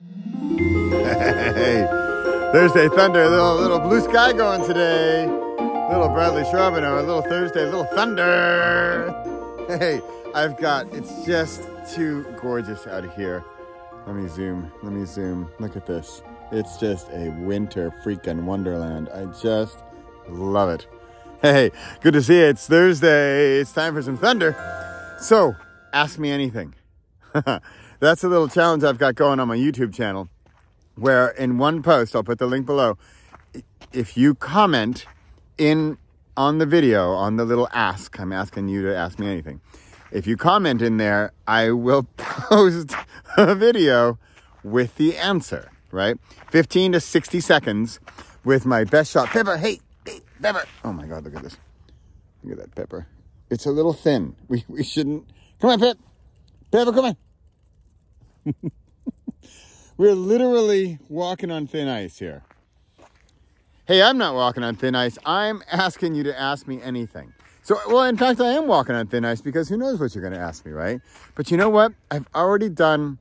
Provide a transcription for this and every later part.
Hey, Thursday Thunder, little little blue sky going today. Little Bradley Charbonneau, a little Thursday, little thunder. Hey, I've got, it's just too gorgeous out here. Let me zoom, let me zoom. Look at this. It's just a winter freaking wonderland. I just love it. Hey, good to see you. It's Thursday. It's time for some thunder. So, ask me anything. That's a little challenge I've got going on my YouTube channel where in one post, I'll put the link below. If you comment in on the video, on the little ask, I'm asking you to ask me anything. If you comment in there, I will post a video with the answer, right? 15 to 60 seconds with my best shot. Pepper, hey, hey, Pepper. Oh my God, look at this. Look at that pepper. It's a little thin. We, we shouldn't. Come on, Pep. Pepper, come on. We're literally walking on thin ice here. Hey, I'm not walking on thin ice. I'm asking you to ask me anything. So, well, in fact, I am walking on thin ice because who knows what you're going to ask me, right? But you know what? I've already done.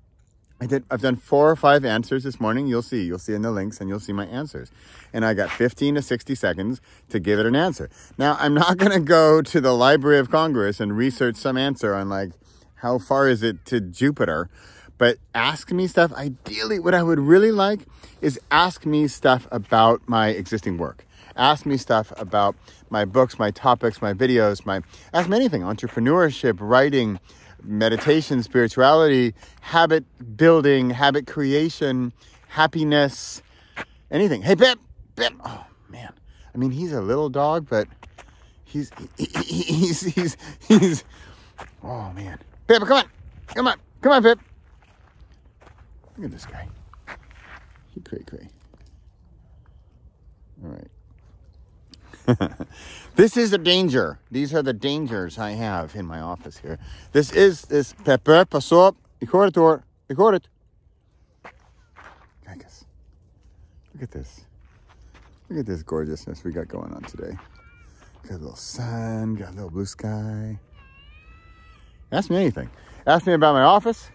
I did. I've done four or five answers this morning. You'll see. You'll see in the links, and you'll see my answers. And I got 15 to 60 seconds to give it an answer. Now, I'm not going to go to the Library of Congress and research some answer on like how far is it to Jupiter but ask me stuff. Ideally, what I would really like is ask me stuff about my existing work. Ask me stuff about my books, my topics, my videos, my ask me anything. Entrepreneurship, writing, meditation, spirituality, habit building, habit creation, happiness, anything. Hey, Pip, Pip. Oh man, I mean he's a little dog, but he's he, he, he's he's he's. Oh man, Pip, come on, come on, come on, Pip. Look at this guy. He cray cray. All right. this is a danger. These are the dangers I have in my office here. This is this pepper. Pass up. Ik hoor. Look at this. Look at this gorgeousness we got going on today. Got a little sun, got a little blue sky. Ask me anything. Ask me about my office.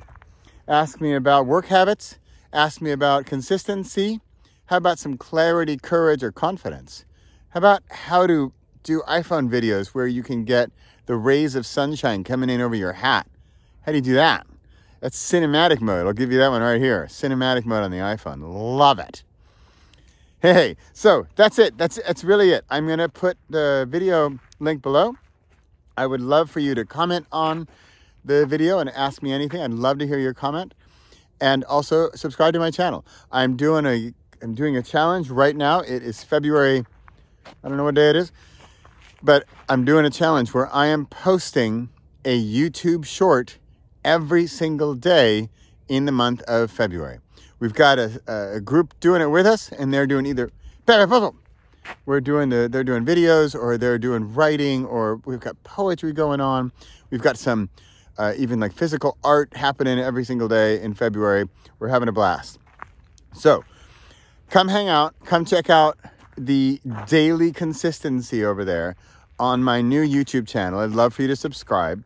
Ask me about work habits. Ask me about consistency. How about some clarity, courage, or confidence? How about how to do iPhone videos where you can get the rays of sunshine coming in over your hat? How do you do that? That's cinematic mode. I'll give you that one right here. Cinematic mode on the iPhone. Love it. Hey, so that's it. That's that's really it. I'm gonna put the video link below. I would love for you to comment on the video and ask me anything. I'd love to hear your comment. And also subscribe to my channel. I'm doing a I'm doing a challenge right now. It is February, I don't know what day it is, but I'm doing a challenge where I am posting a YouTube short every single day in the month of February. We've got a, a group doing it with us, and they're doing either we're doing the they're doing videos or they're doing writing or we've got poetry going on. We've got some uh, even like physical art happening every single day in February. We're having a blast. So come hang out, come check out the daily consistency over there on my new YouTube channel. I'd love for you to subscribe.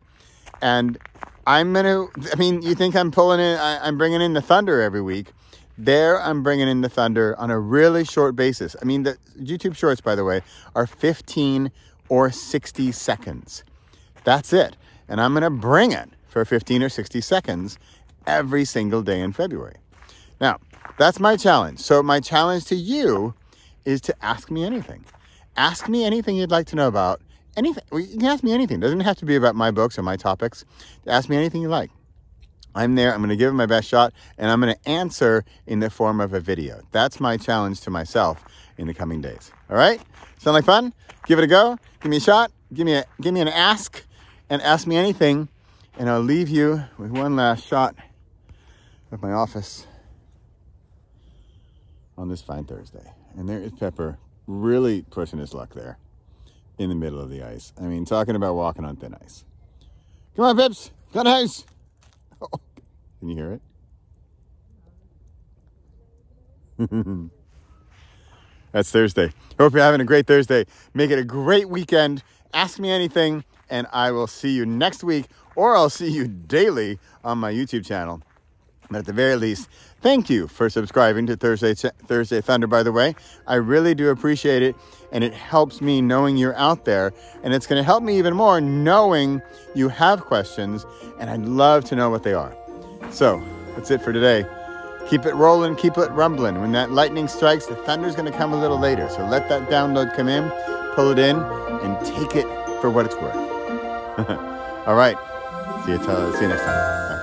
And I'm gonna, I mean, you think I'm pulling in, I, I'm bringing in the thunder every week. There, I'm bringing in the thunder on a really short basis. I mean, the YouTube shorts, by the way, are 15 or 60 seconds. That's it and I'm going to bring it for 15 or 60 seconds every single day in February. Now, that's my challenge. So, my challenge to you is to ask me anything. Ask me anything you'd like to know about. Anything. You can ask me anything. It doesn't have to be about my books or my topics. Ask me anything you like. I'm there. I'm going to give it my best shot, and I'm going to answer in the form of a video. That's my challenge to myself in the coming days. All right? Sound like fun? Give it a go. Give me a shot. Give me a give me an ask and ask me anything, and I'll leave you with one last shot of my office on this fine Thursday. And there is Pepper really pushing his luck there in the middle of the ice. I mean, talking about walking on thin ice. Come on, Pips, got a house. Oh, can you hear it? That's Thursday. Hope you're having a great Thursday. Make it a great weekend. Ask me anything and I will see you next week or I'll see you daily on my YouTube channel. But at the very least, thank you for subscribing to Thursday Thursday Thunder. By the way, I really do appreciate it, and it helps me knowing you're out there, and it's going to help me even more knowing you have questions, and I'd love to know what they are. So that's it for today. Keep it rolling, keep it rumbling. When that lightning strikes, the thunder's going to come a little later. So let that download come in, pull it in, and take it for what it's worth. All right. See you, t- see you next time.